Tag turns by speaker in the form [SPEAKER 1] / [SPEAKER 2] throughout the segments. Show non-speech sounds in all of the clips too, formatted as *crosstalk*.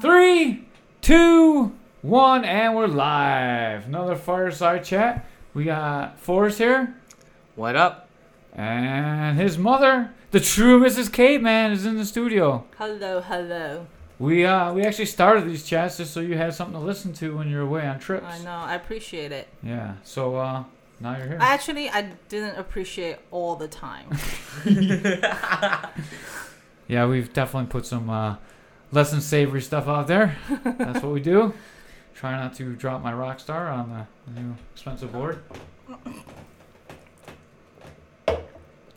[SPEAKER 1] Three, two, one, and we're live. Another fireside chat. We got Forrest here,
[SPEAKER 2] What up?
[SPEAKER 1] and his mother, the true Mrs. Caveman, is in the studio.
[SPEAKER 3] Hello, hello.
[SPEAKER 1] We uh we actually started these chats just so you had something to listen to when you're away on trips.
[SPEAKER 3] I know, I appreciate it.
[SPEAKER 1] Yeah. So uh now you're here.
[SPEAKER 3] Actually, I didn't appreciate all the time. *laughs* *laughs*
[SPEAKER 1] Yeah, we've definitely put some uh, less than savory stuff out there. *laughs* That's what we do. Try not to drop my rock star on the, the new expensive board.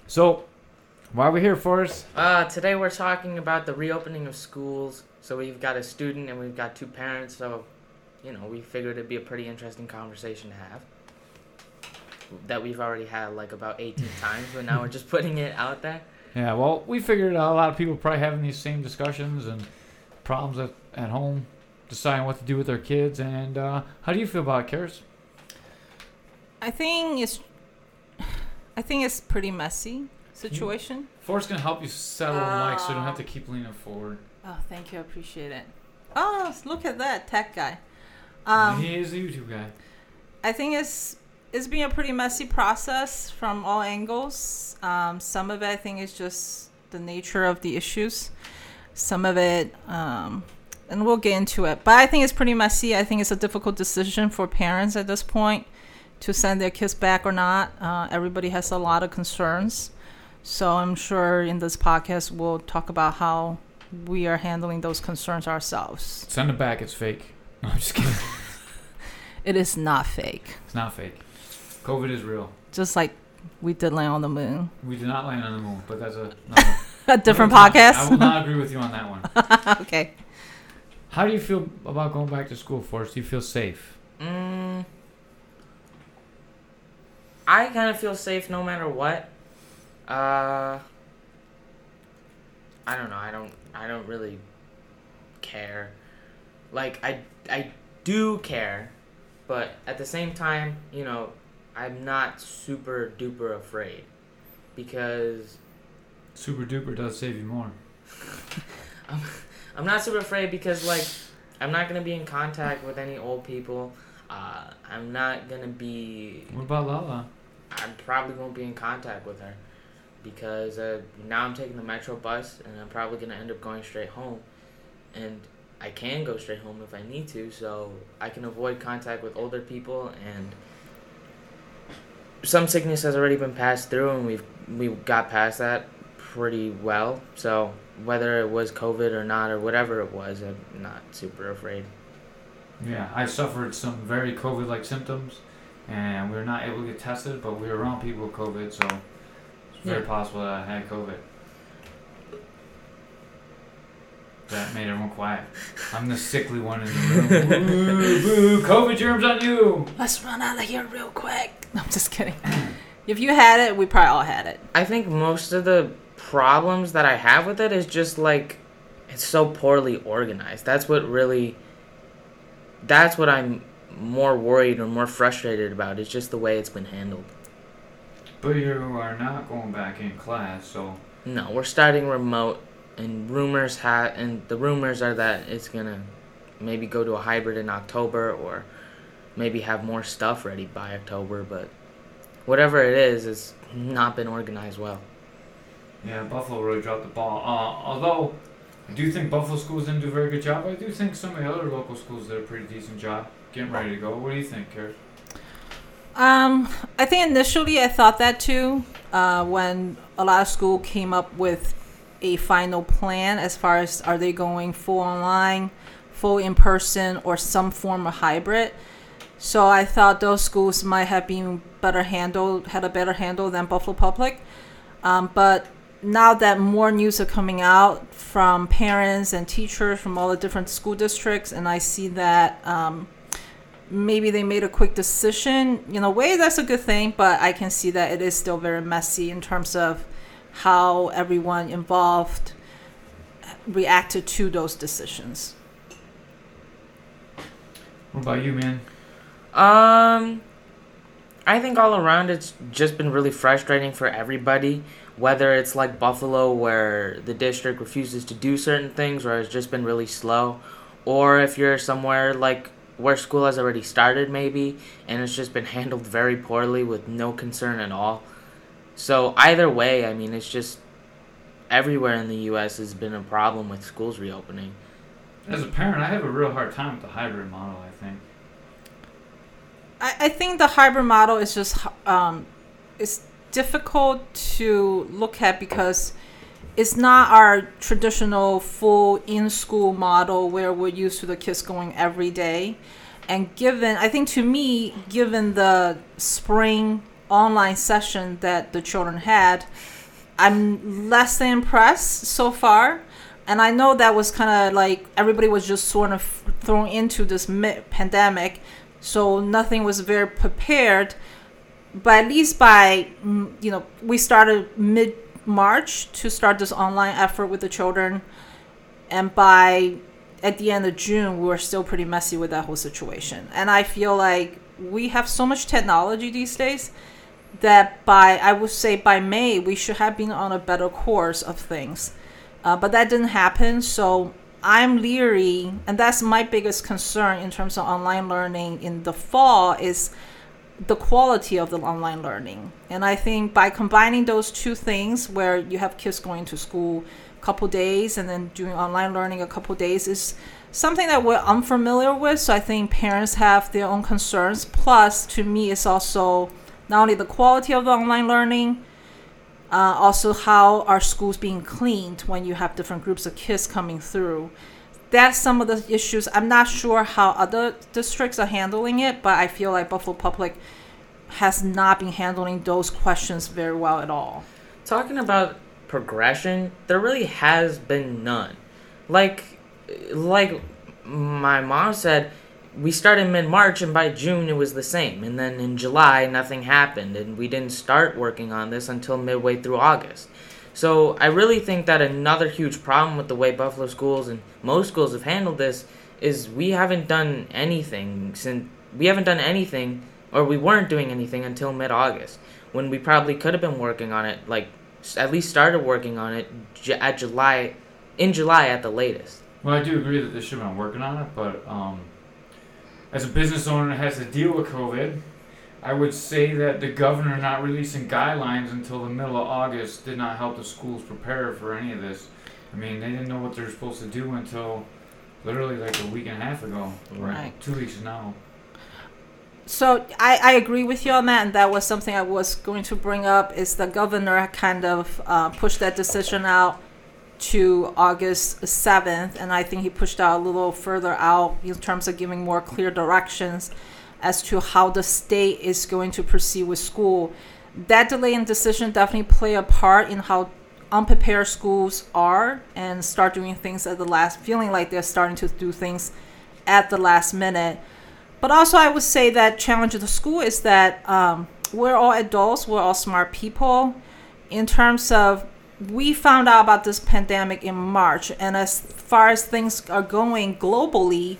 [SPEAKER 1] So, why are we here, Forrest?
[SPEAKER 2] Uh, today we're talking about the reopening of schools. So we've got a student and we've got two parents. So, you know, we figured it'd be a pretty interesting conversation to have. That we've already had like about 18 *laughs* times, but now we're just putting it out there.
[SPEAKER 1] Yeah, well, we figured a lot of people probably having these same discussions and problems at, at home, deciding what to do with their kids. And uh, how do you feel about it, Karis?
[SPEAKER 3] I think it's, I think it's pretty messy situation.
[SPEAKER 1] Forrest can help you settle the mic so you don't have to keep leaning forward.
[SPEAKER 3] Oh, thank you, I appreciate it. Oh, look at that tech guy. Um,
[SPEAKER 1] he is a YouTube guy.
[SPEAKER 3] I think it's it's been a pretty messy process from all angles. Um, some of it, I think, is just the nature of the issues. Some of it, um, and we'll get into it. But I think it's pretty messy. I think it's a difficult decision for parents at this point to send their kids back or not. Uh, everybody has a lot of concerns. So I'm sure in this podcast we'll talk about how we are handling those concerns ourselves.
[SPEAKER 1] Send it back. It's fake. *laughs* No, I'm just kidding. *laughs*
[SPEAKER 3] It is not fake.
[SPEAKER 1] It's not fake. COVID is real.
[SPEAKER 3] Just like we did land on the moon.
[SPEAKER 1] We did not land on the moon, but that's a *laughs* *laughs*
[SPEAKER 3] A different podcast?
[SPEAKER 1] I will not agree with you on that one. *laughs*
[SPEAKER 3] okay.
[SPEAKER 1] How do you feel about going back to school, Forrest? Do you feel safe?
[SPEAKER 2] Mm, I kind of feel safe no matter what. Uh, I don't know. I don't. I don't really care. Like I, I do care, but at the same time, you know, I'm not super duper afraid because
[SPEAKER 1] Super duper does save you more. *laughs*
[SPEAKER 2] I'm I'm not super afraid because like I'm not gonna be in contact with any old people. Uh, I'm not gonna be
[SPEAKER 1] What about Lala?
[SPEAKER 2] I probably won't be in contact with her because uh, now I'm taking the metro bus and I'm probably gonna end up going straight home, and I can go straight home if I need to, so I can avoid contact with older people and some sickness has already been passed through and we've we got past that pretty well. So whether it was COVID or not or whatever it was, I'm not super afraid.
[SPEAKER 1] Yeah, I suffered some very COVID-like symptoms, and we were not able to get tested, but we were around people with COVID, so it's very
[SPEAKER 2] Yeah.
[SPEAKER 1] possible that I had COVID. That made everyone quiet. I'm the sickly one in the room. *laughs* boo, boo, COVID germs on you.
[SPEAKER 3] Let's run out of here real quick. *laughs* I'm just kidding. if you had it, we probably all had it.
[SPEAKER 2] I think most of the problems that I have with it is just like it's so poorly organized. That's what really that's what I'm more worried or more frustrated about. It's just the way it's been handled.
[SPEAKER 1] But you are not going back in class, so
[SPEAKER 2] No, we're starting remote and rumors ha and the rumors are that it's going to maybe go to a hybrid in October or maybe have more stuff ready by October, but whatever it is, it's not been organized well.
[SPEAKER 1] Yeah, Buffalo really dropped the ball. Uh, although I do think Buffalo schools didn't do a very good job, I do think some of the other local schools did a pretty decent job getting ready to go. What do you think, Kara?
[SPEAKER 3] Um, I think initially I thought that too. Uh, when a lot of school came up with a final plan as far as are they going full online, full in person, or some form of hybrid. So I thought those schools might have been better handled, had a better handle than Buffalo Public. Um, but now that more news are coming out from parents and teachers from all the different school districts, and I see that um, maybe they made a quick decision. In a way, that's a good thing, but I can see that it is still very messy in terms of how everyone involved reacted to those decisions.
[SPEAKER 1] What about you, man?
[SPEAKER 2] Um, I think all around it's just been really frustrating for everybody. Whether it's like Buffalo, where the district refuses to do certain things, or it's just been really slow, or if you're somewhere like where school has already started, maybe, and it's just been handled very poorly with no concern at all. So either way, I mean, it's just everywhere in the U.S. has been a problem with schools reopening.
[SPEAKER 1] As a parent, I have a real hard time with the hybrid model. I think.
[SPEAKER 3] I, I think the hybrid model is just um, it's difficult to look at because it's not our traditional full in-school model where we're used to the kids going every day. And given i think to me given the spring online session that the children had i'm less than impressed so far. And i know that was kind of like everybody was just sort of thrown into this pandemic so nothing was very prepared but at least by mm, you know we started mid March to start this online effort with the children, and by at the end of June, we were still pretty messy with that whole situation. And I feel like we have so much technology these days that by I would say by May we should have been on a better course of things, uh, but that didn't happen. So I'm leery, and that's my biggest concern in terms of online learning in the fall is the quality of the online learning. And I think by combining those two things, where you have kids going to school a couple days and then doing online learning a couple days, is something that we're unfamiliar with. So I think parents have their own concerns. Plus, to me, it's also not only the quality of the online learning, uh, also how are schools being cleaned when you have different groups of kids coming through that's some of the issues. I'm not sure how other districts are handling it, but I feel like Buffalo Public has not been handling those questions very well at all.
[SPEAKER 2] Talking about progression, there really has been none. Like like my mom said, we started mid March and by June it was the same. And then in July nothing happened and we didn't start working on this until midway through August. So I really think that another huge problem with the way Buffalo schools and most schools have handled this is we haven't done anything since we haven't done anything or we weren't doing anything until mid-August when we probably could have been working on it like at least started working on it at July in July at the latest.
[SPEAKER 1] Well, I do agree that they should have been working on it, but um, as a business owner has to deal with COVID, I would say that the governor not releasing guidelines until the middle of August did not help the schools prepare for any of this. I mean, they didn't know what they were supposed to do until literally like a week and a half ago. Right. Two weeks now.
[SPEAKER 3] So I, I agree with you on that, and that was something I was going to bring up. Is the governor kind of uh, pushed that decision out to August seventh, and I think he pushed out a little further out in terms of giving more clear directions as to how the state is going to proceed with school. That delay in decision definitely play a part in how unprepared schools are and start doing things at the last, feeling like they're starting to do things at the last minute. But also, I would say that challenge of the school is that um, we're all adults, we're all smart people. In terms of, we found out about this pandemic in March, and as far as things are going globally,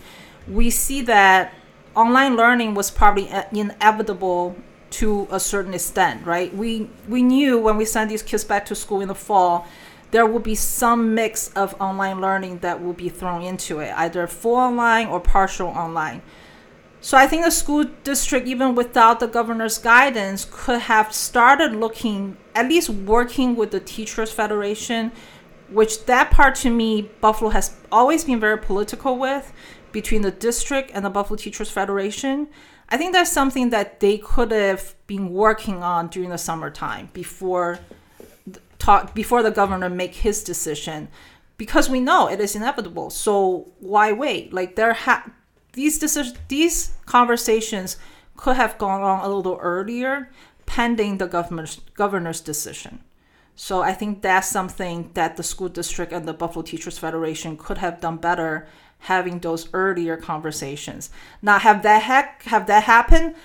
[SPEAKER 3] we see that online learning was probably uh, inevitable to a certain extent, right? We we knew when we sent these kids back to school in the fall, there will be some mix of online learning that will be thrown into it, either full online or partial online. So I think the school district, even without the governor's guidance, could have started looking, at least working with the teachers federation, which that part to me, Buffalo has always been very political with between the district and the Buffalo Teachers Federation. I think that's something that they could have been working on during the summertime before talk before the governor make his decision because we know it is inevitable. So why wait? Like there ha- these decisions these conversations could have gone on a little earlier pending the governor's governor's decision. So I think that's something that the school district and the Buffalo Teachers Federation could have done better having those earlier conversations. Now, have that heck have that happen?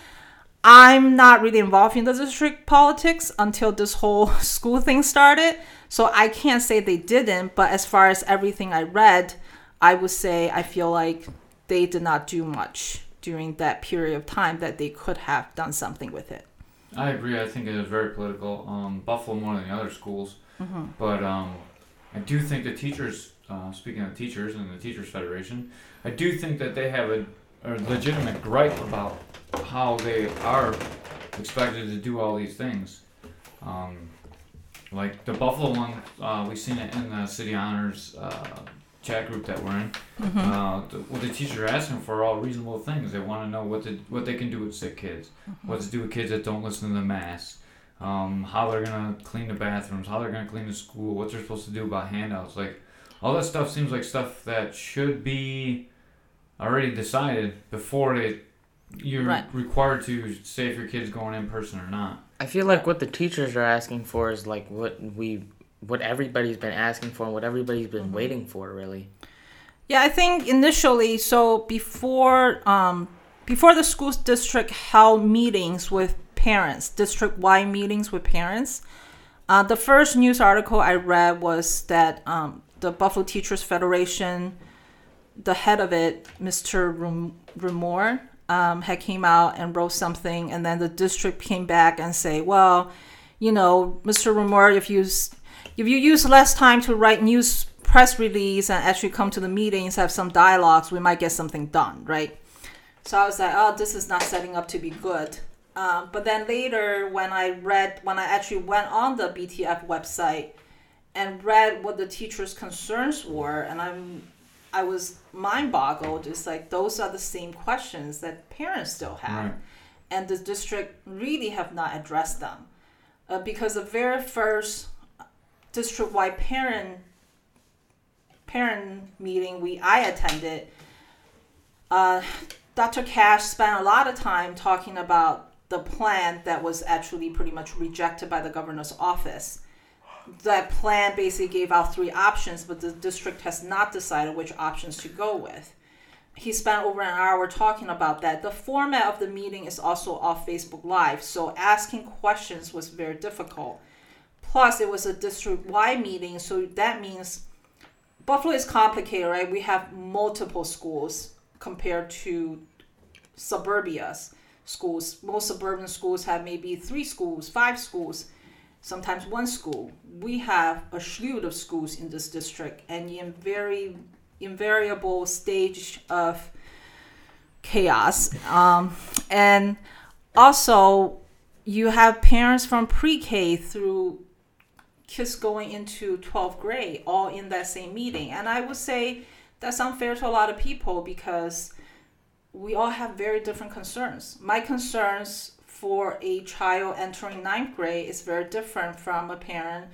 [SPEAKER 3] I'm not really involved in the district politics until this whole *laughs* school thing started, so I can't say they didn't. But as far as everything I read, I would say I feel like they did not do much during that period of time that they could have done something with it.
[SPEAKER 1] I agree. I think it is very political. Um, Buffalo more than the other schools, mm-hmm. but um, I do think the teachers, uh, speaking of teachers and the Teachers Federation, I do think that they have a, a legitimate gripe about how they are expected to do all these things. Um, like the Buffalo one, uh, we seen it in the City Honors uh, chat group that we're in.
[SPEAKER 3] Mm-hmm.
[SPEAKER 1] Uh, the, what the teachers are asking for are all reasonable things. They want to know what to, what they can do with sick kids,
[SPEAKER 3] Mm-hmm.
[SPEAKER 1] what to do with kids that don't listen to the mass, um, how they're gonna clean the bathrooms, how they're gonna clean the school, what they're supposed to do about handouts. Like all that stuff seems like stuff that should be already decided before it you're
[SPEAKER 3] Right.
[SPEAKER 1] required to say if your kid's going in person or not.
[SPEAKER 2] I feel like what the teachers are asking for is like what we, what everybody's been asking for and what everybody's been waiting for, really.
[SPEAKER 3] Yeah, I think initially, so before um, before the school district held meetings with parents, district wide meetings with parents, uh, the first news article I read was that um, the Buffalo Teachers Federation, the head of it, Mr. Rumore, um, had came out and wrote something, and then the district came back and say, well, you know, Mr. Rumore, if you if you use less time to write news press release and actually come to the meetings, have some dialogues, we might get something done, right? So I was like, oh, this is not setting up to be good. Um, but then later, when I read, when I actually went on the BTF website and read what the teachers' concerns were, and I'm, I was mind boggled. It's like those are the same questions that parents still have,
[SPEAKER 1] Right.
[SPEAKER 3] and the district really have not addressed them, uh, because the very first district-wide parent parent meeting we I attended, uh, Dr. Cash spent a lot of time talking about the plan that was actually pretty much rejected by the governor's office. That plan basically gave out three options, but the district has not decided which options to go with. He spent over an hour talking about that. The format of the meeting is also off Facebook Live, so asking questions was very difficult. Plus, it was a district wide meeting, so that means Buffalo is complicated, right? We have multiple schools compared to suburbia's schools. Most suburban schools have maybe three schools, five schools, sometimes one school. We have a slew of schools in this district, and in very invariable stage of chaos. Um, and also, you have parents from pre-K through kids going into 12th grade all in that same meeting. And I would say that's unfair to a lot of people because we all have very different concerns. My concerns for a child entering ninth grade is very different from a parent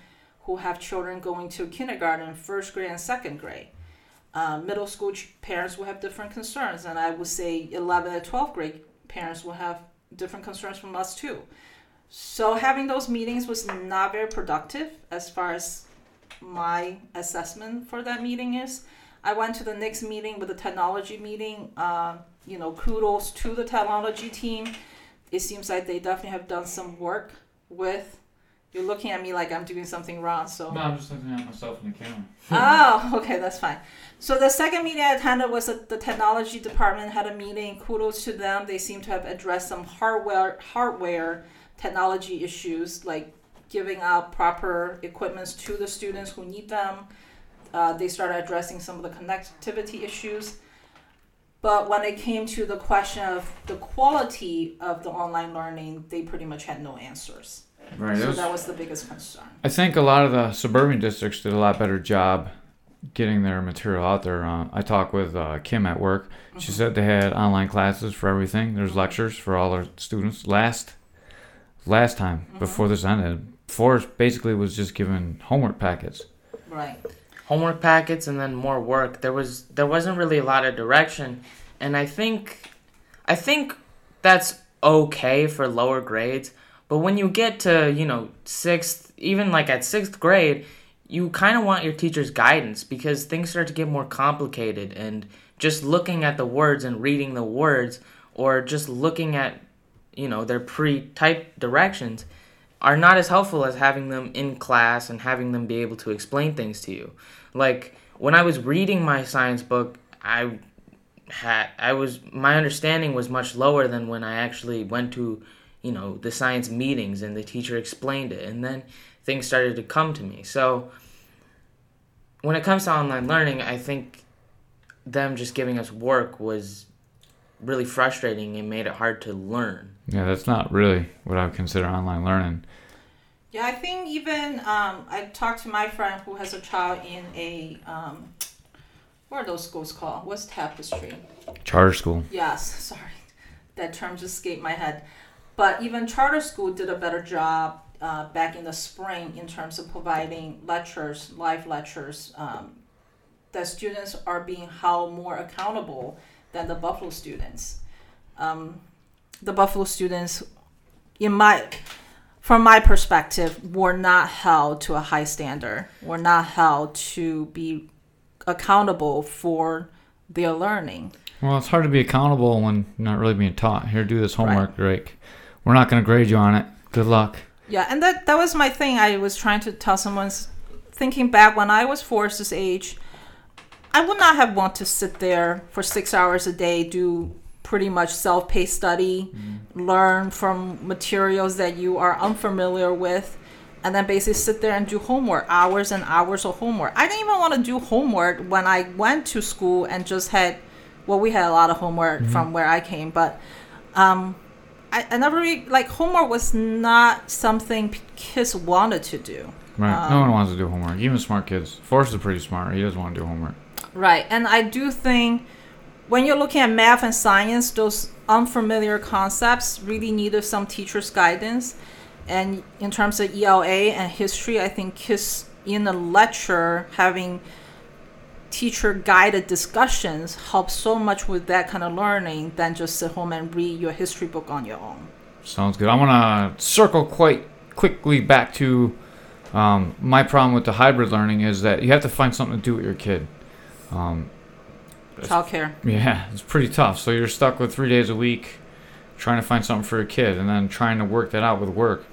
[SPEAKER 3] who have children going to kindergarten, first grade, and second grade. Uh, middle school ch- parents will have different concerns, and I would say 11 and 12th grade parents will have different concerns from us too. So having those meetings was not very productive as far as my assessment for that meeting is. I went to the next meeting with the technology meeting. Uh, you know, kudos to the technology team. It seems like they definitely have done some work with. You're looking at me like I'm doing something wrong, so.
[SPEAKER 1] No, I'm just looking at myself in the camera. *laughs*
[SPEAKER 3] oh, okay, that's fine. So the second meeting I attended was that the technology department had a meeting. Kudos to them. They seem to have addressed some hardware hardware technology issues, like giving out proper equipments to the students who need them. Uh, they started addressing some of the connectivity issues. But when it came to the question of the quality of the online learning, they pretty much had no answers.
[SPEAKER 1] Right.
[SPEAKER 3] so that was the biggest concern.
[SPEAKER 1] I think a lot of the suburban districts did a lot better job getting their material out there. Uh, I talked with uh, Kim at work. She said they had online classes for everything. There's lectures for all their students. Last last time before this ended, Forrest basically was just given homework packets.
[SPEAKER 3] Right.
[SPEAKER 2] Homework packets and then more work. There was there wasn't really a lot of direction, and I think I think that's okay for lower grades. But when you get to you know sixth, even like at sixth grade, you kind of want your teacher's guidance because things start to get more complicated, and just looking at the words and reading the words, or just looking at you know their pre-typed directions are not as helpful as having them in class and having them be able to explain things to you. Like when I was reading my science book, I had I was my understanding was much lower than when I actually went to, you know, the science meetings and the teacher explained it and then things started to come to me. So when it comes to online learning, I think them just giving us work was really frustrating and made it hard to learn.
[SPEAKER 1] Yeah, that's not really what I would consider online learning.
[SPEAKER 3] Yeah, I think even um, I talked to my friend who has a child in a um, what are those schools called? What's Tapestry?
[SPEAKER 1] Charter school.
[SPEAKER 3] Yes, *laughs* sorry, that term just escaped my head. But even charter school did a better job uh, back in the spring in terms of providing lectures, live lectures. Um, that students are being held more accountable than the Buffalo students. Um, the Buffalo students, in my from my perspective, were not held to a high standard. Were not held to be accountable for their learning.
[SPEAKER 1] Well, it's hard to be accountable when you're not really being taught. Here, do this homework, Drake. We're not going to grade you on it. Good luck.
[SPEAKER 3] Yeah, and that that was my thing. I was trying to tell someone's thinking back when I was Forrest's age, I would not have want to sit there for six hours a day, do pretty much self-paced study, mm-hmm. learn from materials that you are unfamiliar with, and then basically sit there and do homework, hours and hours of homework. I didn't even want to do homework when I went to school and just had, well, we had a lot of homework mm-hmm. from where I came, but um, I, I never really like homework was not something kids wanted to do.
[SPEAKER 1] Right. no um, one wants to do homework. Even smart kids. Forrest is pretty smart. He doesn't want to do homework.
[SPEAKER 3] Right, and I do think when you're looking at math and science, those unfamiliar concepts really needed some teacher's guidance. And in terms of ELA and history, I think in a lecture having teacher guided discussions helps so much with that kind of learning than just sit home and read your history book on your own.
[SPEAKER 1] Sounds good. I want to circle quite quickly back to um, my problem with the hybrid learning is that you have to find something to do with your kid. Um,
[SPEAKER 3] Childcare.
[SPEAKER 1] yeah, it's pretty tough. So you're stuck with three days a week trying to find something for your kid and then trying to work that out with work.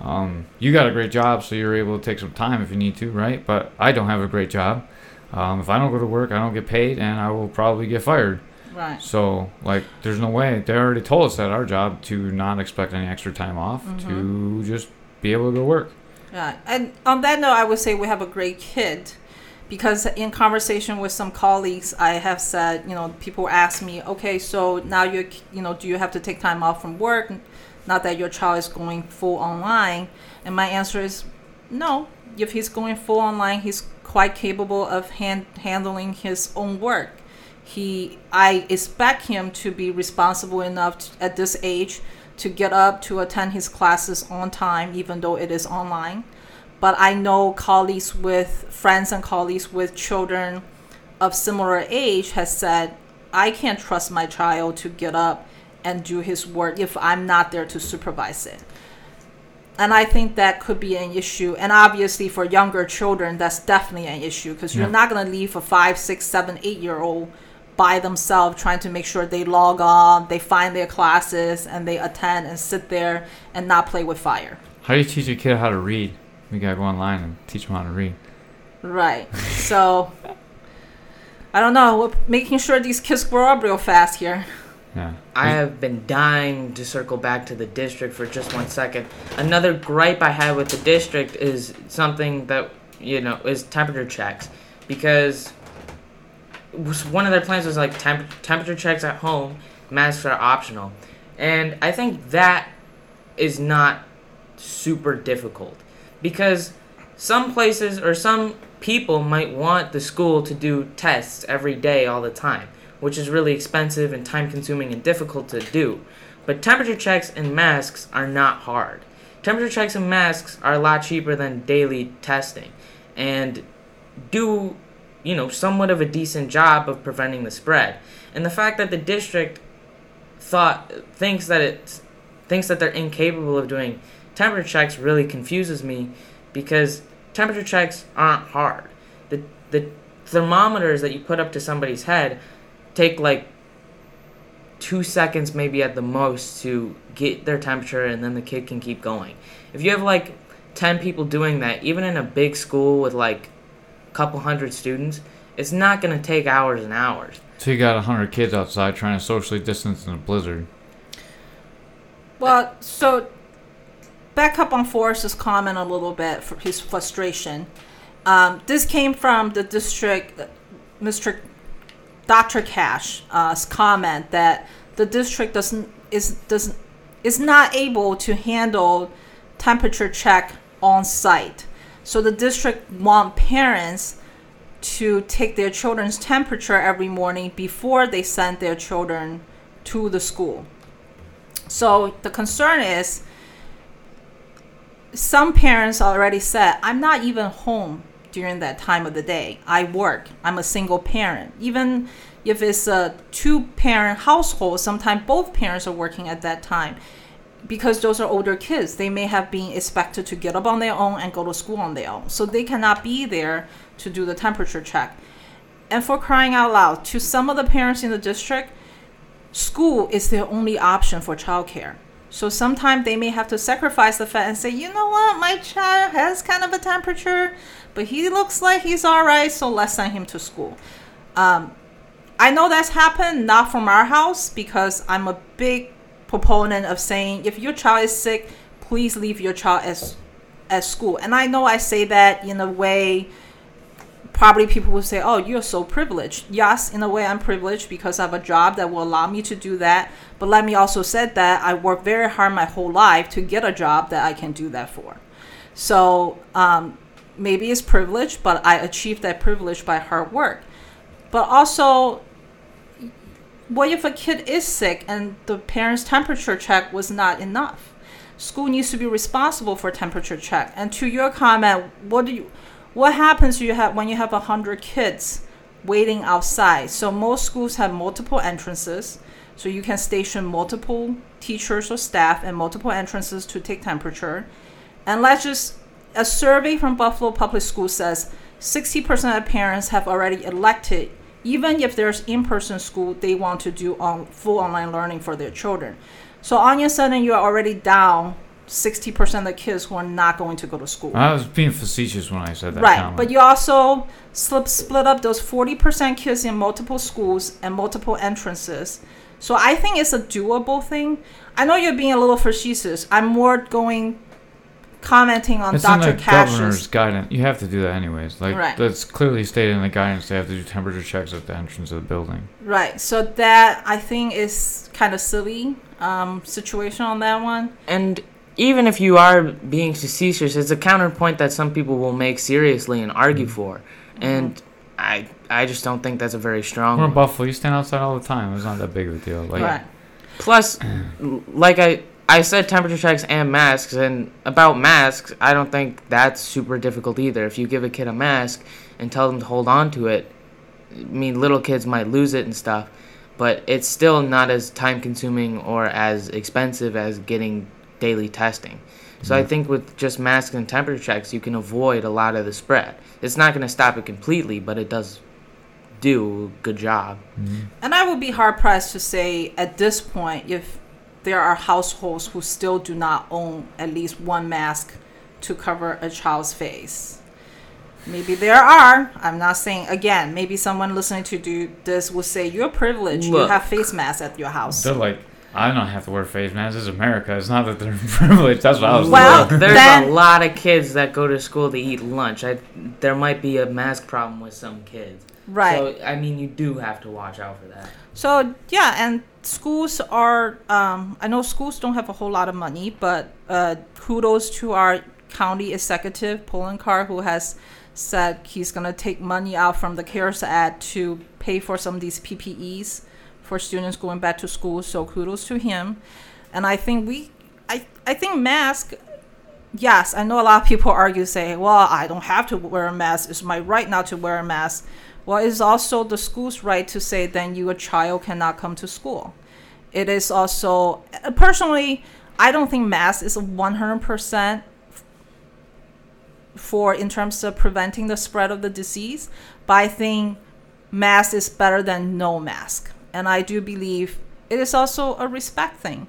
[SPEAKER 1] Um, you got a great job, so you're able to take some time if you need to, right? But I don't have a great job. Um, if I don't go to work, I don't get paid, and I will probably get fired.
[SPEAKER 3] Right.
[SPEAKER 1] So, like, there's no way. They already told us at our job to not expect any extra time off, to just be able to go work.
[SPEAKER 3] Yeah, and on that note, I would say we have a great kid because in conversation with some colleagues, I have said, you know, people ask me, okay, so now you're, you know, do you have to take time off from work? Not that your child is going full online. And my answer is no. If he's going full online, he's quite capable of hand, handling his own work. He, I expect him to be responsible enough to, at this age to get up to attend his classes on time, even though it is online but I know colleagues with friends and colleagues with children of similar age has said, I can't trust my child to get up and do his work if I'm not there to supervise it. And I think that could be an issue. And obviously, for younger children, that's definitely an issue because you're not going to leave a five, six, seven, eight year old by themselves trying to make sure they log on, they find their classes, and they attend and sit there and not play with fire.
[SPEAKER 1] How do you teach a kid how to read? You gotta go online and teach them how to read.
[SPEAKER 3] Right. So I don't know. We're making sure these kids grow up real fast here.
[SPEAKER 1] Yeah.
[SPEAKER 2] I have been dying to circle back to the district for just one second. Another gripe I had with the district is something that, you know, is temperature checks. Because one of their plans was like temp- temperature checks at home, masks are optional. And I think that is not super difficult. Because some places or some people might want the school to do tests every day all the time which is really expensive and time consuming and difficult to do. But temperature checks and masks are not hard. Temperature checks and masks are a lot cheaper than daily testing and do, you know, somewhat of a decent job of preventing the spread. And the fact that the district thought thinks that it thinks that they're incapable of doing temperature checks really confuses me because temperature checks aren't hard. The the thermometers that you put up to somebody's head take like two seconds maybe at the most to get their temperature and then the kid can keep going if you have like 10 people doing that even in a big school with like a couple hundred students it's not going to take hours and hours
[SPEAKER 1] So you got a hundred kids outside trying to socially distance in a blizzard.
[SPEAKER 3] Well, so back up on Forrest's comment a little bit for his frustration. Um, this came from the district, Mr. Dr. Cash's uh, comment that the district doesn't is doesn't is not able to handle temperature check on site. So the district want parents to take their children's temperature every morning before they send their children to the school. So the concern is some parents already said, I'm not even home during that time of the day. I work. I'm a single parent. Even if it's a two parent household, sometimes both parents are working at that time because those are older kids. They may have been expected to get up on their own and go to school on their own. So they cannot be there to do the temperature check. And for crying out loud, to some of the parents in the district, school is their only option for childcare. So sometimes they may have to sacrifice the fact and say, you know what, my child has kind of a temperature, but he looks like he's all right, so let's send him to school. Um, I know that's happened, not from our house, because I'm a big proponent of saying if your child is sick, please leave your child at, at school. And I know I say that in a way probably people will say, "Oh, you're so privileged." Yes, in a way, I'm privileged because I have a job that will allow me to do that. But let me also say that I work very hard my whole life to get a job that I can do that for. So um, maybe it's privilege, but I achieved that privilege by hard work. But also, what if a kid is sick and the parent's temperature check was not enough? School needs to be responsible for temperature check. And to your comment, what do you? What happens you have when you have 100 kids waiting outside? So most schools have multiple entrances so you can station multiple teachers or staff and multiple entrances to take temperature. And let's just a survey from buffalo public schools says 60% of parents have already elected even if there's in-person school they want to do on full online learning for their children. So on your sudden you're already down sixty percent of the kids who are not going to go to school.
[SPEAKER 1] I was being facetious when I said that.
[SPEAKER 3] Right,
[SPEAKER 1] comment.
[SPEAKER 3] but you also slip, split up those forty percent kids in multiple schools and multiple entrances. So I think it's a doable thing. I know you're being a little facetious. I'm more going commenting on
[SPEAKER 1] it's
[SPEAKER 3] Dr.
[SPEAKER 1] in the
[SPEAKER 3] Cash's.
[SPEAKER 1] governor's guidance. You have to do that anyways. Like
[SPEAKER 3] Right.
[SPEAKER 1] that's clearly stated in the guidance. They have to do temperature checks at the entrance of the building.
[SPEAKER 3] Right. So that I think is kind of silly um, situation on that one.
[SPEAKER 2] And even if you are being facetious, it's a counterpoint that some people will make seriously and argue for. And I I just don't think that's a very strong
[SPEAKER 1] We're in
[SPEAKER 2] one.
[SPEAKER 1] Buffalo. You stand outside all the time. It's not that big of a deal. Like
[SPEAKER 3] right.
[SPEAKER 2] Plus, *clears throat* like I I said, temperature checks and masks, and about masks, I don't think that's super difficult either. If you give a kid a mask and tell them to hold on to it, I mean, little kids might lose it and stuff, but it's still not as time consuming or as expensive as getting daily testing. So I mm-hmm. think with just masks and temperature checks, you can avoid a lot of the spread. It's not going to stop it completely, but it does do a good job. Mm-hmm.
[SPEAKER 3] And I would be hard pressed to say at this point if there are households who still do not own at least one mask to cover a child's face. Maybe there are. I'm not saying again. Maybe someone listening to do this will say you're privileged. You have face masks at your house.
[SPEAKER 1] they're like, I don't have to wear face masks. This is America. It's not that they're *laughs* privileged. That's what I was.
[SPEAKER 3] Well,
[SPEAKER 1] thinking.
[SPEAKER 2] There's
[SPEAKER 3] then-
[SPEAKER 2] a lot of kids that go to school to eat lunch. I, there might be a mask problem with some kids.
[SPEAKER 3] Right.
[SPEAKER 2] So I mean, you do have to watch out for that.
[SPEAKER 3] So yeah, and schools are. Um, I know schools don't have a whole lot of money, but uh, kudos to our county executive Poloncarz, who has said he's gonna take money out from the CARES Act to pay for some of these PPEs for students going back to school. So kudos to him. And I think we, I I think mask. Yes, I know a lot of people argue say, well, I don't have to wear a mask. It's my right not to wear a mask. Well, it's also the school's right to say then your child cannot come to school. It is also uh, personally, I don't think mask is one hundred percent for in terms of preventing the spread of the disease, but I think mask is better than no mask, and I do believe it is also a respect thing.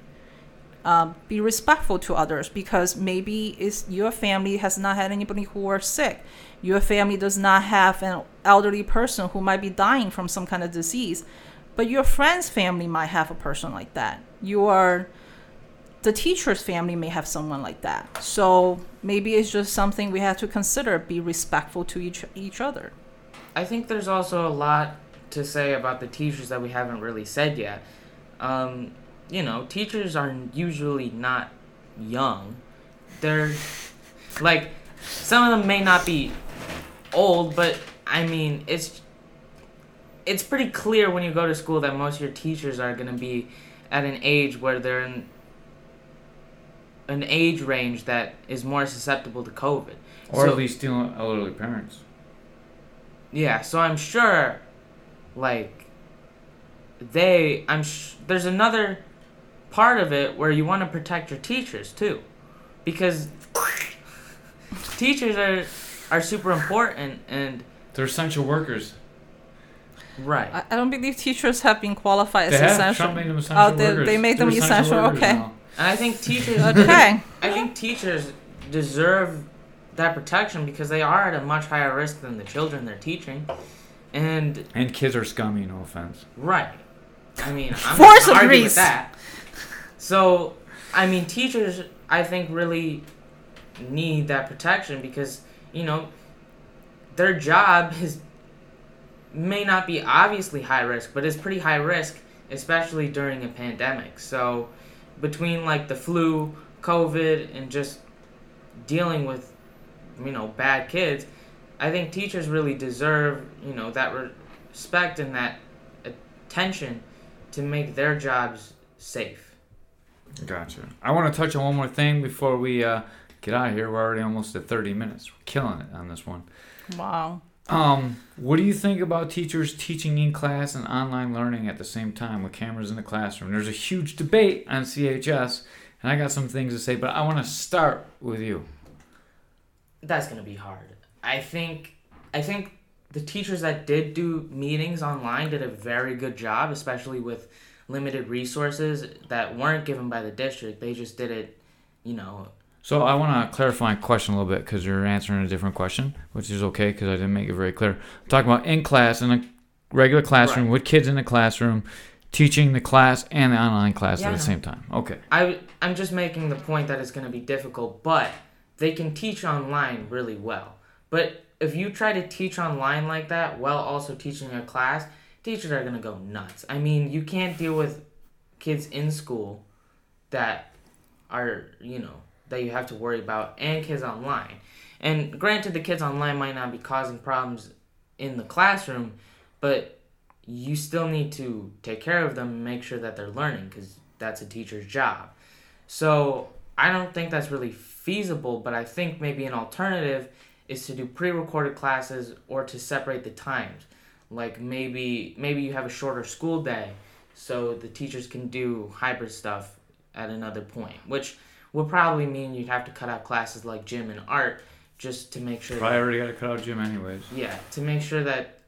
[SPEAKER 3] Um, be respectful to others because maybe it's your family has not had anybody who are sick. Your family does not have an elderly person who might be dying from some kind of disease, but your friend's family might have a person like that. Your the teacher's family may have someone like that. So maybe it's just something we have to consider. Be respectful to each each other.
[SPEAKER 2] I think there's also a lot to say about the teachers that we haven't really said yet. Um, you know, teachers are usually not young. They're like some of them may not be old, but I mean, it's it's pretty clear when you go to school that most of your teachers are going to be at an age where they're in an age range that is more susceptible to COVID.
[SPEAKER 1] Or
[SPEAKER 2] So-
[SPEAKER 1] at least dealing elderly parents.
[SPEAKER 2] Yeah, so I'm sure, like, they, I'm sh- there's another part of it where you want to protect your teachers too, because teachers are are super important and
[SPEAKER 1] They're essential workers.
[SPEAKER 2] right.
[SPEAKER 3] I, I don't believe teachers have been qualified
[SPEAKER 1] They
[SPEAKER 3] as
[SPEAKER 1] have
[SPEAKER 3] essential.
[SPEAKER 1] Trump made them essential
[SPEAKER 3] Oh, they-
[SPEAKER 1] workers.
[SPEAKER 3] they made them
[SPEAKER 1] They're
[SPEAKER 3] essential,
[SPEAKER 1] workers
[SPEAKER 3] okay.
[SPEAKER 1] now.
[SPEAKER 2] And I think teachers, *laughs*
[SPEAKER 3] okay.
[SPEAKER 2] I think teachers deserve that protection because they are at a much higher risk than the children they're teaching, and
[SPEAKER 1] And kids are scummy, no offense.
[SPEAKER 2] Right. I mean, I'm
[SPEAKER 3] Force
[SPEAKER 2] not
[SPEAKER 3] agrees.
[SPEAKER 2] with that. So, I mean, teachers, I think, really need that protection because you know their job *laughs* is may not be obviously high risk, but it's pretty high risk, especially during a pandemic. So, between like the flu, COVID, and just dealing with you know bad kids, I think teachers really deserve you know that respect and that attention to make their jobs safe.
[SPEAKER 1] Gotcha. I want to touch on one more thing before we uh, get out of here. We're already almost at 30 minutes. We're killing it on this one.
[SPEAKER 3] Wow.
[SPEAKER 1] Um, what do you think about teachers teaching in class and online learning at the same time with cameras in the classroom? There's a huge debate on CHS, and I got some things to say, but I want to start with you.
[SPEAKER 2] That's gonna be hard. I think I think the teachers that did do meetings online did a very good job, especially with limited resources that weren't given by the district. They just did it, you know.
[SPEAKER 1] So I want to clarify my question a little bit because you're answering a different question, which is okay because I didn't make it very clear. I'm talking about in class in a regular classroom
[SPEAKER 2] Right.
[SPEAKER 1] with kids in the classroom, teaching the class and the online class
[SPEAKER 2] Yeah,
[SPEAKER 1] at the same time. Okay.
[SPEAKER 2] I I'm just making the point that it's gonna be difficult, but they can teach online really well. But if you try to teach online like that while also teaching a class, teachers are gonna go nuts. I mean, you can't deal with kids in school that are you know that you have to worry about and kids online. And granted, the kids online might not be causing problems in the classroom, but you still need to take care of them and make sure that they're learning because that's a teacher's job. So I don't think that's really feasible, but I think maybe an alternative is to do pre-recorded classes or to separate the times. Like maybe maybe you have a shorter school day, so the teachers can do hybrid stuff at another point, which would probably mean you'd have to cut out classes like gym and art just to make sure.
[SPEAKER 1] Probably already got to cut out gym anyways.
[SPEAKER 2] yeah, to make sure that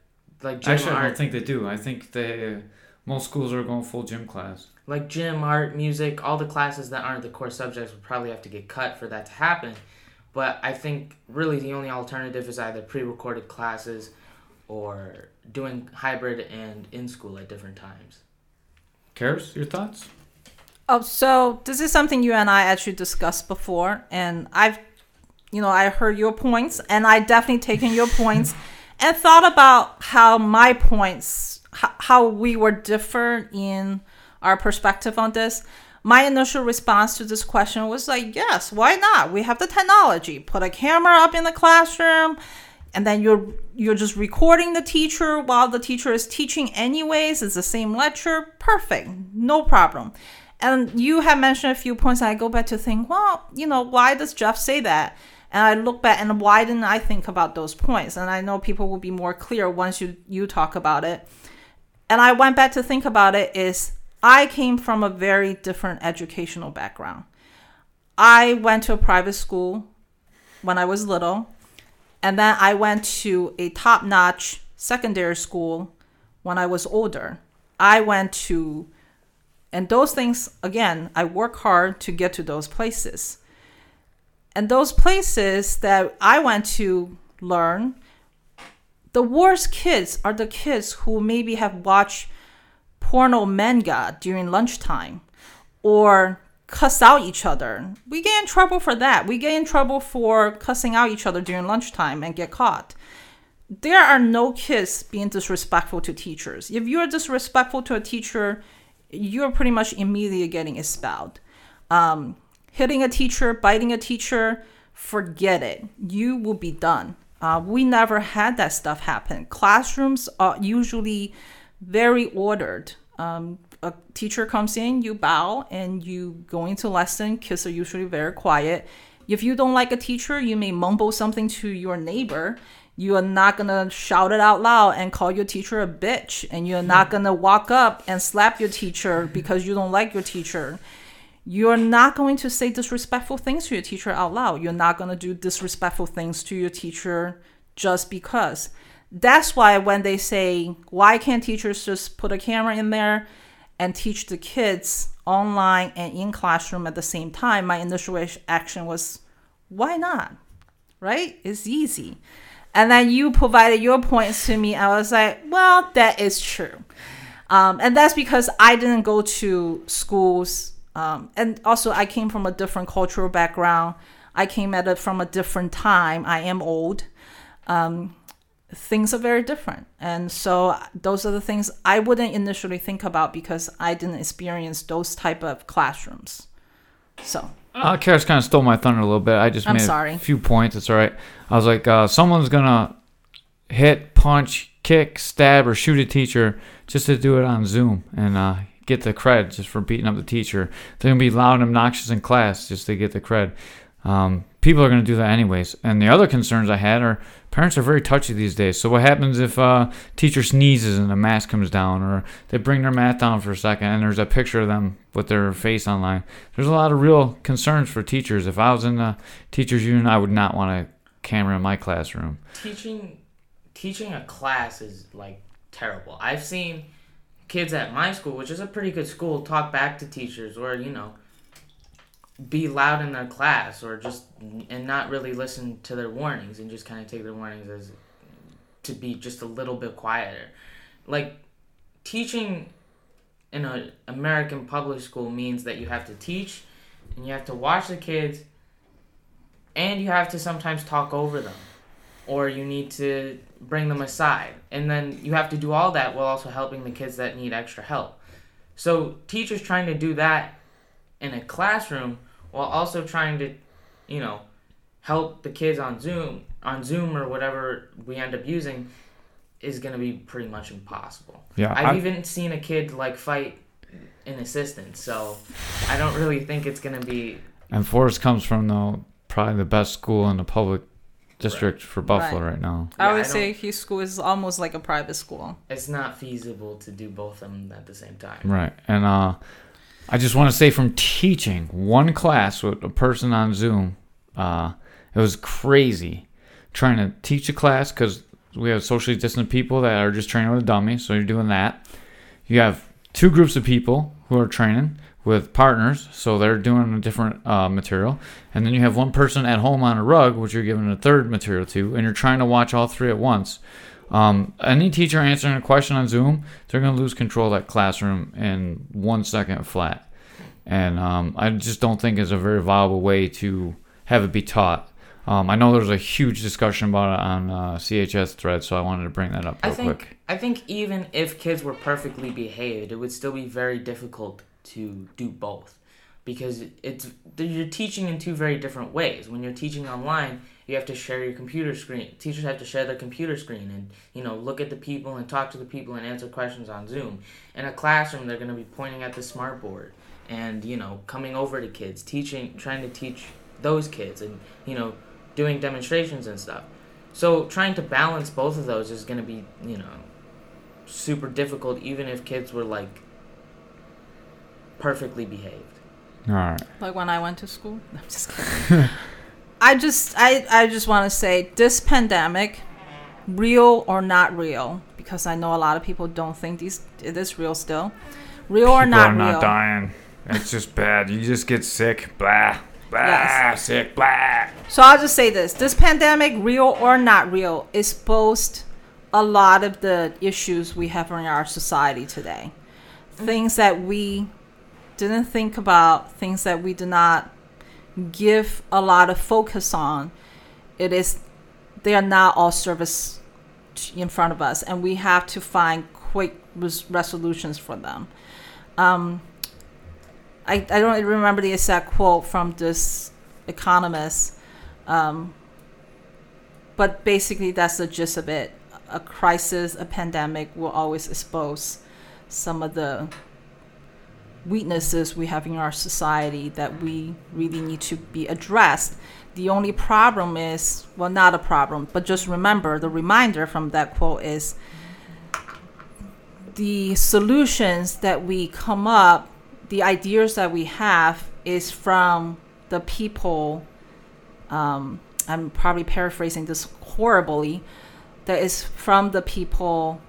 [SPEAKER 2] like gym
[SPEAKER 1] Actually, I don't think they do. I think they most schools are going full gym class.
[SPEAKER 2] like gym, art, music, all the classes that aren't the core subjects would probably have to get cut for that to happen. But I think really the only alternative is either pre-recorded classes or doing hybrid and in school at different times.
[SPEAKER 1] Karis, your thoughts?
[SPEAKER 3] Oh, so this is something you and I actually discussed before, and I've, you know, I heard your points, and I definitely taken your points, *laughs* and thought about how my points, how, how we were different in our perspective on this. My initial response to this question was like, yes, why not? We have the technology. Put a camera up in the classroom, and then you're you're just recording the teacher while the teacher is teaching anyways. It's the same lecture. Perfect. No problem. And you have mentioned a few points. I go back to think well you know why does jeff say that? And i look back and why didn't i think about those points? And i know people will be more clear once you you talk about it. And i went back to think about it is i came from a very different educational background i went to a private school when i was little and then I went to a top notch secondary school when I was older. I went to, and those things, again, I work hard to get to those places. And those places that I went to learn, the worst kids are the kids who maybe have watched porno manga during lunchtime or cuss out each other. We get in trouble for that. We get in trouble for cussing out each other during lunchtime and get caught. There are no kids being disrespectful to teachers. If you're disrespectful to a teacher, you're pretty much immediately getting expelled. Um, hitting a teacher, biting a teacher, forget it. You will be done. Uh, we never had that stuff happen. Classrooms are usually very ordered. Um, a teacher comes in, you bow, and you go into lesson. Kids are usually very quiet. If you don't like a teacher, you may mumble something to your neighbor. You are not gonna shout it out loud and call your teacher a bitch, and you're not gonna walk up and slap your teacher because you don't like your teacher. You're not going to say disrespectful things to your teacher out loud. You're not going to do disrespectful things to your teacher just because. That's why when they say, why can't teachers just put a camera in there and teach the kids online and in classroom at the same time, my initial action was, why not? Right? It's easy. And then you provided your points to me. I was like, well, that is true. Um, and that's because I didn't go to schools um, and also, I came from a different cultural background. I came at it from a different time. I am old. Um, things are very different, and so those are the things I wouldn't initially think about because I didn't experience those type of classrooms. So.
[SPEAKER 1] Uh, Karis kind of stole my thunder a little bit. I just
[SPEAKER 3] I'm
[SPEAKER 1] made
[SPEAKER 3] sorry.
[SPEAKER 1] a few points. It's all right. I was like, uh, someone's gonna hit, punch, kick, stab, or shoot a teacher just to do it on Zoom, and uh, get the cred just for beating up the teacher. They're gonna be loud and obnoxious in class just to get the cred. Um, people are gonna do that anyways. And the other concerns I had are parents are very touchy these days. So what happens if a teacher sneezes and the mask comes down, or they bring their mask down for a second and there's a picture of them with their face online? There's a lot of real concerns for teachers. If I was in the teachers union, I would not want a camera in my classroom.
[SPEAKER 2] Teaching, teaching a class is like terrible. I've seen kids at my school, which is a pretty good school, talk back to teachers or, you know, be loud in their class or just and not really listen to their warnings and just kind of take their warnings as to be just a little bit quieter. Like teaching in an American public school means that you have to teach and you have to watch the kids and you have to sometimes talk over them or you need to bring them aside. And then you have to do all that while also helping the kids that need extra help. So teachers trying to do that in a classroom while also trying to, you know, help the kids on Zoom, on Zoom or whatever we end up using is going to be pretty much impossible.
[SPEAKER 1] Yeah.
[SPEAKER 2] I've
[SPEAKER 1] I-
[SPEAKER 2] even seen a kid like fight an assistant, so I don't really think it's going to be
[SPEAKER 1] And Forrest comes from the probably the best school in the public district for Buffalo right, now.
[SPEAKER 3] I would
[SPEAKER 2] I
[SPEAKER 3] say his school is almost like a private school.
[SPEAKER 2] it's not feasible to do both of them at the same time.
[SPEAKER 1] Right. And uh, I just want to say from teaching one class with a person on Zoom, uh, it was crazy trying to teach a class because we have socially distant people that are just training with a dummy. So you're doing that. You have two groups of people who are training with partners, so they're doing a different uh, material. And then you have one person at home on a rug, which you're giving a third material to, and you're trying to watch all three at once. Um, any teacher answering a question on Zoom, they're going to lose control of that classroom in one second flat. And um, I just don't think it's a very viable way to have it be taught. Um, I know there's a huge discussion about it on uh, CHS thread, so I wanted to bring that up
[SPEAKER 2] I
[SPEAKER 1] real
[SPEAKER 2] think
[SPEAKER 1] quick.
[SPEAKER 2] I think even if kids were perfectly behaved, it would still be very difficult to do both because it's you're teaching in two very different ways. When you're teaching online, you have to share your computer screen. Teachers have to share their computer screen and you know look at the people and talk to the people and answer questions on Zoom. In a classroom, they're going to be pointing at the smart board and you know coming over to kids, teaching, trying to teach those kids and you know doing demonstrations and stuff. So trying to balance both of those is going to be, you know, super difficult even if kids were like perfectly behaved.
[SPEAKER 1] All right.
[SPEAKER 3] Like when I went to school. *laughs* I'm just kidding. *laughs* I just I, I just want to say this pandemic, real or not real, because I know a lot of people don't think these it is real still. Real or not.
[SPEAKER 1] People
[SPEAKER 3] not
[SPEAKER 1] are not
[SPEAKER 3] real.
[SPEAKER 1] dying. It's just bad. You just get sick. Blah. Blah.
[SPEAKER 3] Yes.
[SPEAKER 1] Sick. Blah.
[SPEAKER 3] So I'll just say this: this pandemic, real or not real, exposed a lot of the issues we have in our society today. Things that we didn't think about things that we did not give a lot of focus on, it is they are not all service in front of us, and we have to find quick res- resolutions for them. Um, I, I don't remember the exact quote from this economist, um, but basically that's the gist of it. A crisis, a pandemic will always expose some of the weaknesses we have in our society that we really need to be addressed. The only problem is, well, not a problem, but just remember the reminder from that quote is the solutions that we come up, the ideas that we have is from the people. Um, I'm probably paraphrasing this horribly. That is from the people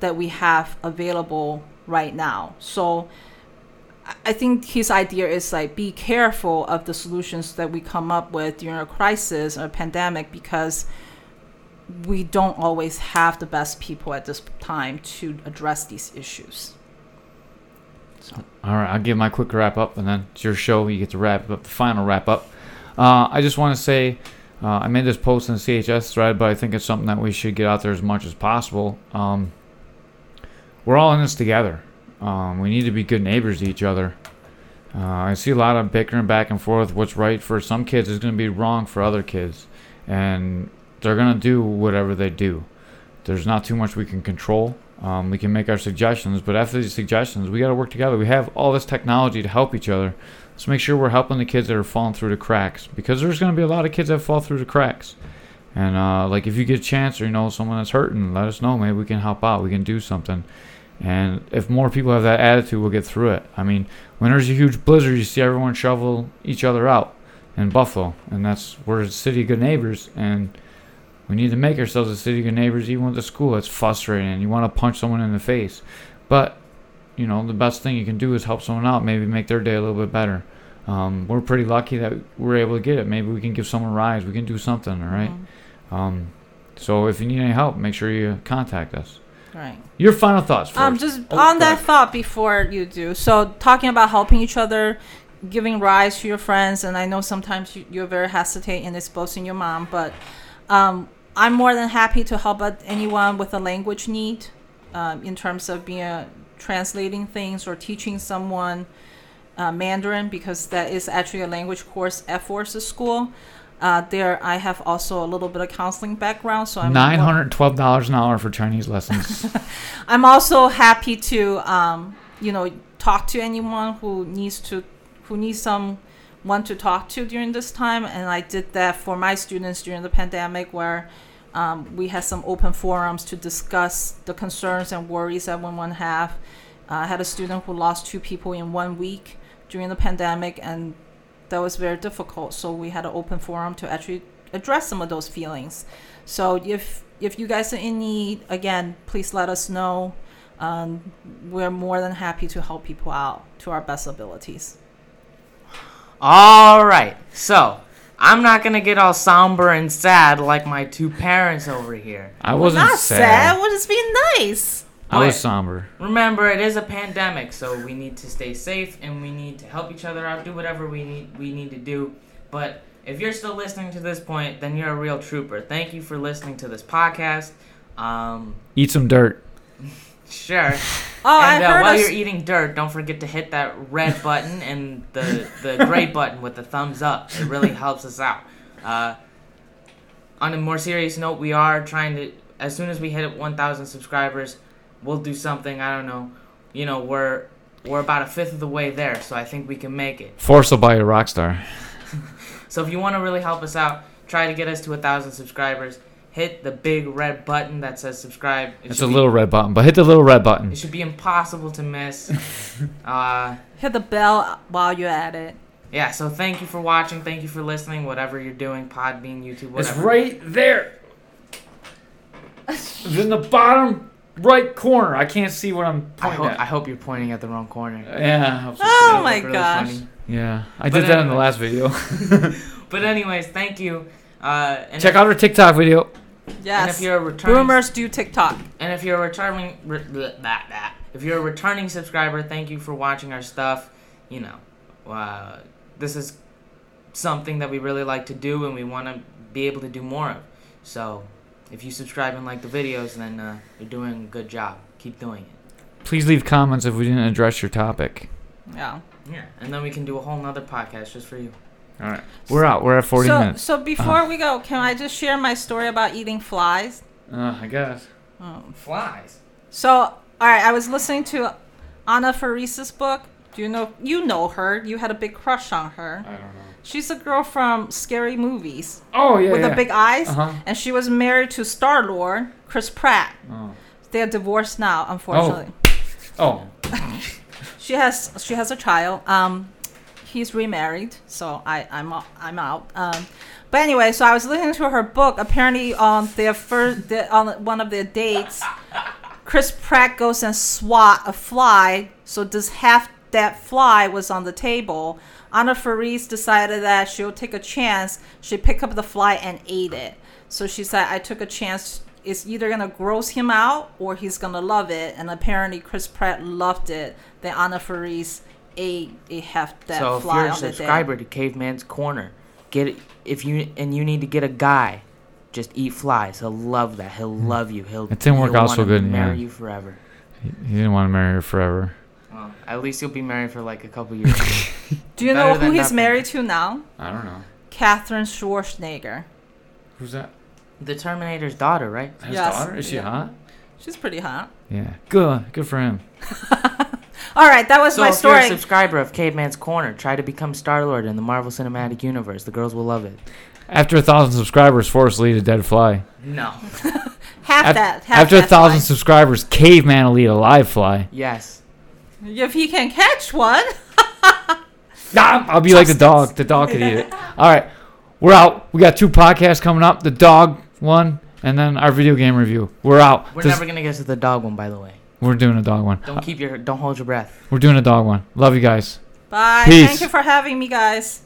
[SPEAKER 3] that we have available right now. So I- think his idea is like be careful of the solutions that we come up with during a crisis or a pandemic because we don't always have the best people at this time to address these issues.
[SPEAKER 1] All right, I'll give my quick wrap up, and then it's your show. You get to wrap up the final wrap up. Uh, I just want to say uh, I made this post in the CHS thread, but I think it's something that we should get out there as much as possible. Um, we're all in this together. Um, we need to be good neighbors to each other. Uh, I see a lot of bickering back and forth. What's right for some kids is going to be wrong for other kids, and they're going to do whatever they do. There's not too much we can control. Um, we can make our suggestions, but after these suggestions, we got to work together. We have all this technology to help each other. Let's make sure we're helping the kids that are falling through the cracks because there's going to be a lot of kids that fall through the cracks. And uh, like if you get a chance or you know someone that's hurting, let us know. Maybe we can help out. We can do something. And if more people have that attitude, we'll get through it. I mean, when there's a huge blizzard, you see everyone shovel each other out in Buffalo, and that's we're a city of good neighbors, and we need to make ourselves a city of good neighbors, even with the school. It's frustrating. You want to punch someone in the face, but you know the best thing you can do is help someone out. Maybe make their day a little bit better. Um, we're pretty lucky that we're able to get it. Maybe we can give someone a rise. We can do something. All right?
[SPEAKER 3] Mhm.
[SPEAKER 1] Um, so if you need any help, make sure you contact us.
[SPEAKER 3] Right.
[SPEAKER 1] Your final thoughts first.
[SPEAKER 3] Um, just
[SPEAKER 1] Oh,
[SPEAKER 3] on that thought before you do. So talking about helping each other, giving rise to your friends, and I know sometimes you, you're very hesitant in exposing your mom, but um, I'm more than happy to help out anyone with a language need, um, in terms of being a, translating things or teaching someone uh, Mandarin because that is actually a language course at Forrest's School. Uh, there, I have also a little bit of counseling background, so I'm
[SPEAKER 1] Nine hundred twelve dollars an hour for Chinese lessons. *laughs*
[SPEAKER 3] I'm also happy to, um, you know, talk to anyone who needs to, who needs some someone to talk to during this time. And I did that for my students during the pandemic, where um, we had some open forums to discuss the concerns and worries that one have. Uh, I had a student who lost two people in one week during the pandemic, and that was very difficult. So we had an open forum to actually address some of those feelings. So if if you guys are in need, again, please let us know. Um, we're more than happy to help people out to our best abilities.
[SPEAKER 2] All right, so I'm not gonna get all somber and sad like my two parents over here.
[SPEAKER 1] I wasn't
[SPEAKER 3] Not
[SPEAKER 1] sad.
[SPEAKER 3] sad. We're just being nice.
[SPEAKER 1] I was somber.
[SPEAKER 2] Remember, it is a pandemic, so we need to stay safe and we need to help each other out, do whatever we need we need to do. But if you're still listening to this point, then you're a real trooper. Thank you for listening to this podcast. Um,
[SPEAKER 1] Eat some dirt. *laughs*
[SPEAKER 2] sure. *laughs*
[SPEAKER 3] Oh,
[SPEAKER 2] and
[SPEAKER 3] I
[SPEAKER 2] uh,
[SPEAKER 3] heard
[SPEAKER 2] while
[SPEAKER 3] us-
[SPEAKER 2] you're eating dirt, don't forget to hit that red button and the the gray *laughs* button with the thumbs up. It really helps us out. Uh, on a more serious note, we are trying to. As soon as we hit 1,000 subscribers, we'll do something. I don't know. You know, we're we're about a fifth of the way there, so I think we can make it.
[SPEAKER 1] Force will buy a rock star. *laughs* *laughs*
[SPEAKER 2] So if you want to really help us out, try to get us to a thousand subscribers. Hit the big red button that says subscribe. It
[SPEAKER 1] It's
[SPEAKER 2] should
[SPEAKER 1] a
[SPEAKER 2] be-
[SPEAKER 1] little red button, but hit the little red button.
[SPEAKER 2] It should be impossible to miss. *laughs* uh,
[SPEAKER 3] hit the bell while you're at it.
[SPEAKER 2] yeah. So thank you for watching. Thank you for listening. Whatever you're doing, Podbean, YouTube, whatever.
[SPEAKER 1] It's right there. It's in the bottom right corner. I can't see what I'm
[SPEAKER 2] I
[SPEAKER 1] pointing
[SPEAKER 2] hope,
[SPEAKER 1] at.
[SPEAKER 2] I hope you're pointing at the wrong corner.
[SPEAKER 1] yeah. I hope
[SPEAKER 3] Oh my
[SPEAKER 2] look really
[SPEAKER 3] gosh.
[SPEAKER 2] funny.
[SPEAKER 1] Yeah. I
[SPEAKER 2] But
[SPEAKER 1] did that in the
[SPEAKER 2] anyway.
[SPEAKER 1] last video. *laughs*
[SPEAKER 2] But anyways, thank you. Uh, and
[SPEAKER 1] Check
[SPEAKER 2] if,
[SPEAKER 1] out our TikTok video.
[SPEAKER 2] And
[SPEAKER 3] Yes.
[SPEAKER 2] if you're a returning
[SPEAKER 3] Boomers do TikTok.
[SPEAKER 2] And if you're a returning, re, bleh, that, that. if you're a returning subscriber, thank you for watching our stuff. You know, uh, this is something that we really like to do, and we want to be able to do more of. So, if you subscribe and like the videos, then uh, you're doing a good job. Keep doing it.
[SPEAKER 1] Please leave comments if we didn't address your topic.
[SPEAKER 3] Yeah.
[SPEAKER 2] Yeah, and then we can do a whole nother podcast just for you.
[SPEAKER 1] All right. We're out. We're at 40
[SPEAKER 3] so,
[SPEAKER 1] minutes.
[SPEAKER 3] so before we go, can I just share my story about eating flies?
[SPEAKER 1] Uh, I guess.
[SPEAKER 3] Um,
[SPEAKER 2] Flies.
[SPEAKER 3] So, all right, I was listening to Anna Faris's book. Do you know? You know her. You had a big crush on her.
[SPEAKER 1] I don't know.
[SPEAKER 3] She's a girl from Scary Movies
[SPEAKER 1] Oh, yeah.
[SPEAKER 3] with
[SPEAKER 1] yeah.
[SPEAKER 3] the big eyes,
[SPEAKER 1] Uh-huh.
[SPEAKER 3] and she was married to Star Lord Chris Pratt.
[SPEAKER 1] Oh.
[SPEAKER 3] They are divorced now, unfortunately.
[SPEAKER 1] Oh. *laughs*
[SPEAKER 3] She has she has a child. Um, he's remarried, so I I'm I'm out. Um, but anyway, so I was listening to her book. Apparently, on their first on one of their dates, Chris Pratt goes and swat a fly. So this half that fly was on the table. Anna Faris decided that she'll take a chance. She picked up the fly and ate it. So she said, "I took a chance." It's either gonna gross him out or he's gonna love it. And apparently, Chris Pratt loved it. Then Anna Faris ate a half that
[SPEAKER 2] so if you're a
[SPEAKER 3] on the
[SPEAKER 2] subscriber to Caveman's Corner, get it, if you and you need to get a guy, just eat flies. He'll love that. He'll hmm. love you. He'll.
[SPEAKER 1] It didn't work out so
[SPEAKER 2] wanna
[SPEAKER 1] good in the
[SPEAKER 2] Marry
[SPEAKER 1] end.
[SPEAKER 2] you forever.
[SPEAKER 1] He he didn't want to marry her forever.
[SPEAKER 2] Well, at least you'll be married for like a couple *laughs* years.
[SPEAKER 3] Do you
[SPEAKER 2] Better
[SPEAKER 3] know who
[SPEAKER 2] than
[SPEAKER 3] he's
[SPEAKER 2] nothing.
[SPEAKER 3] married to now?
[SPEAKER 1] I don't know.
[SPEAKER 3] Catherine Schwarzenegger.
[SPEAKER 1] Who's that?
[SPEAKER 2] the Terminator's daughter, right?
[SPEAKER 1] His
[SPEAKER 3] Yes,
[SPEAKER 1] daughter? Is she
[SPEAKER 3] yeah.
[SPEAKER 1] hot?
[SPEAKER 3] She's pretty hot.
[SPEAKER 1] Yeah. Good. Good for him. *laughs*
[SPEAKER 3] All right, that was
[SPEAKER 2] So
[SPEAKER 3] my
[SPEAKER 2] if you're a
[SPEAKER 3] story.
[SPEAKER 2] subscriber of Caveman's Corner, try to become Star Lord in the Marvel Cinematic Universe. The girls will love it.
[SPEAKER 1] After a thousand subscribers, Forrest will eat a dead fly.
[SPEAKER 2] No. *laughs*
[SPEAKER 3] half
[SPEAKER 1] Af-
[SPEAKER 3] that. Half
[SPEAKER 1] After a
[SPEAKER 3] that
[SPEAKER 1] thousand
[SPEAKER 3] fly.
[SPEAKER 1] subscribers, Caveman will eat a live fly.
[SPEAKER 2] yes.
[SPEAKER 3] If he can catch one. *laughs*
[SPEAKER 1] Nah, I'll be like the dog. The dog could eat it. All right. We're out. We got two podcasts coming up. The dog one, and then our video game review. We're out.
[SPEAKER 2] We're
[SPEAKER 1] This-
[SPEAKER 2] never gonna get to the dog one, by the way.
[SPEAKER 1] we're doing a dog one.
[SPEAKER 2] Don't keep your. Don't hold your breath.
[SPEAKER 1] We're doing a dog one. Love you guys.
[SPEAKER 3] Bye.
[SPEAKER 1] Peace.
[SPEAKER 3] Thank you for having me, guys.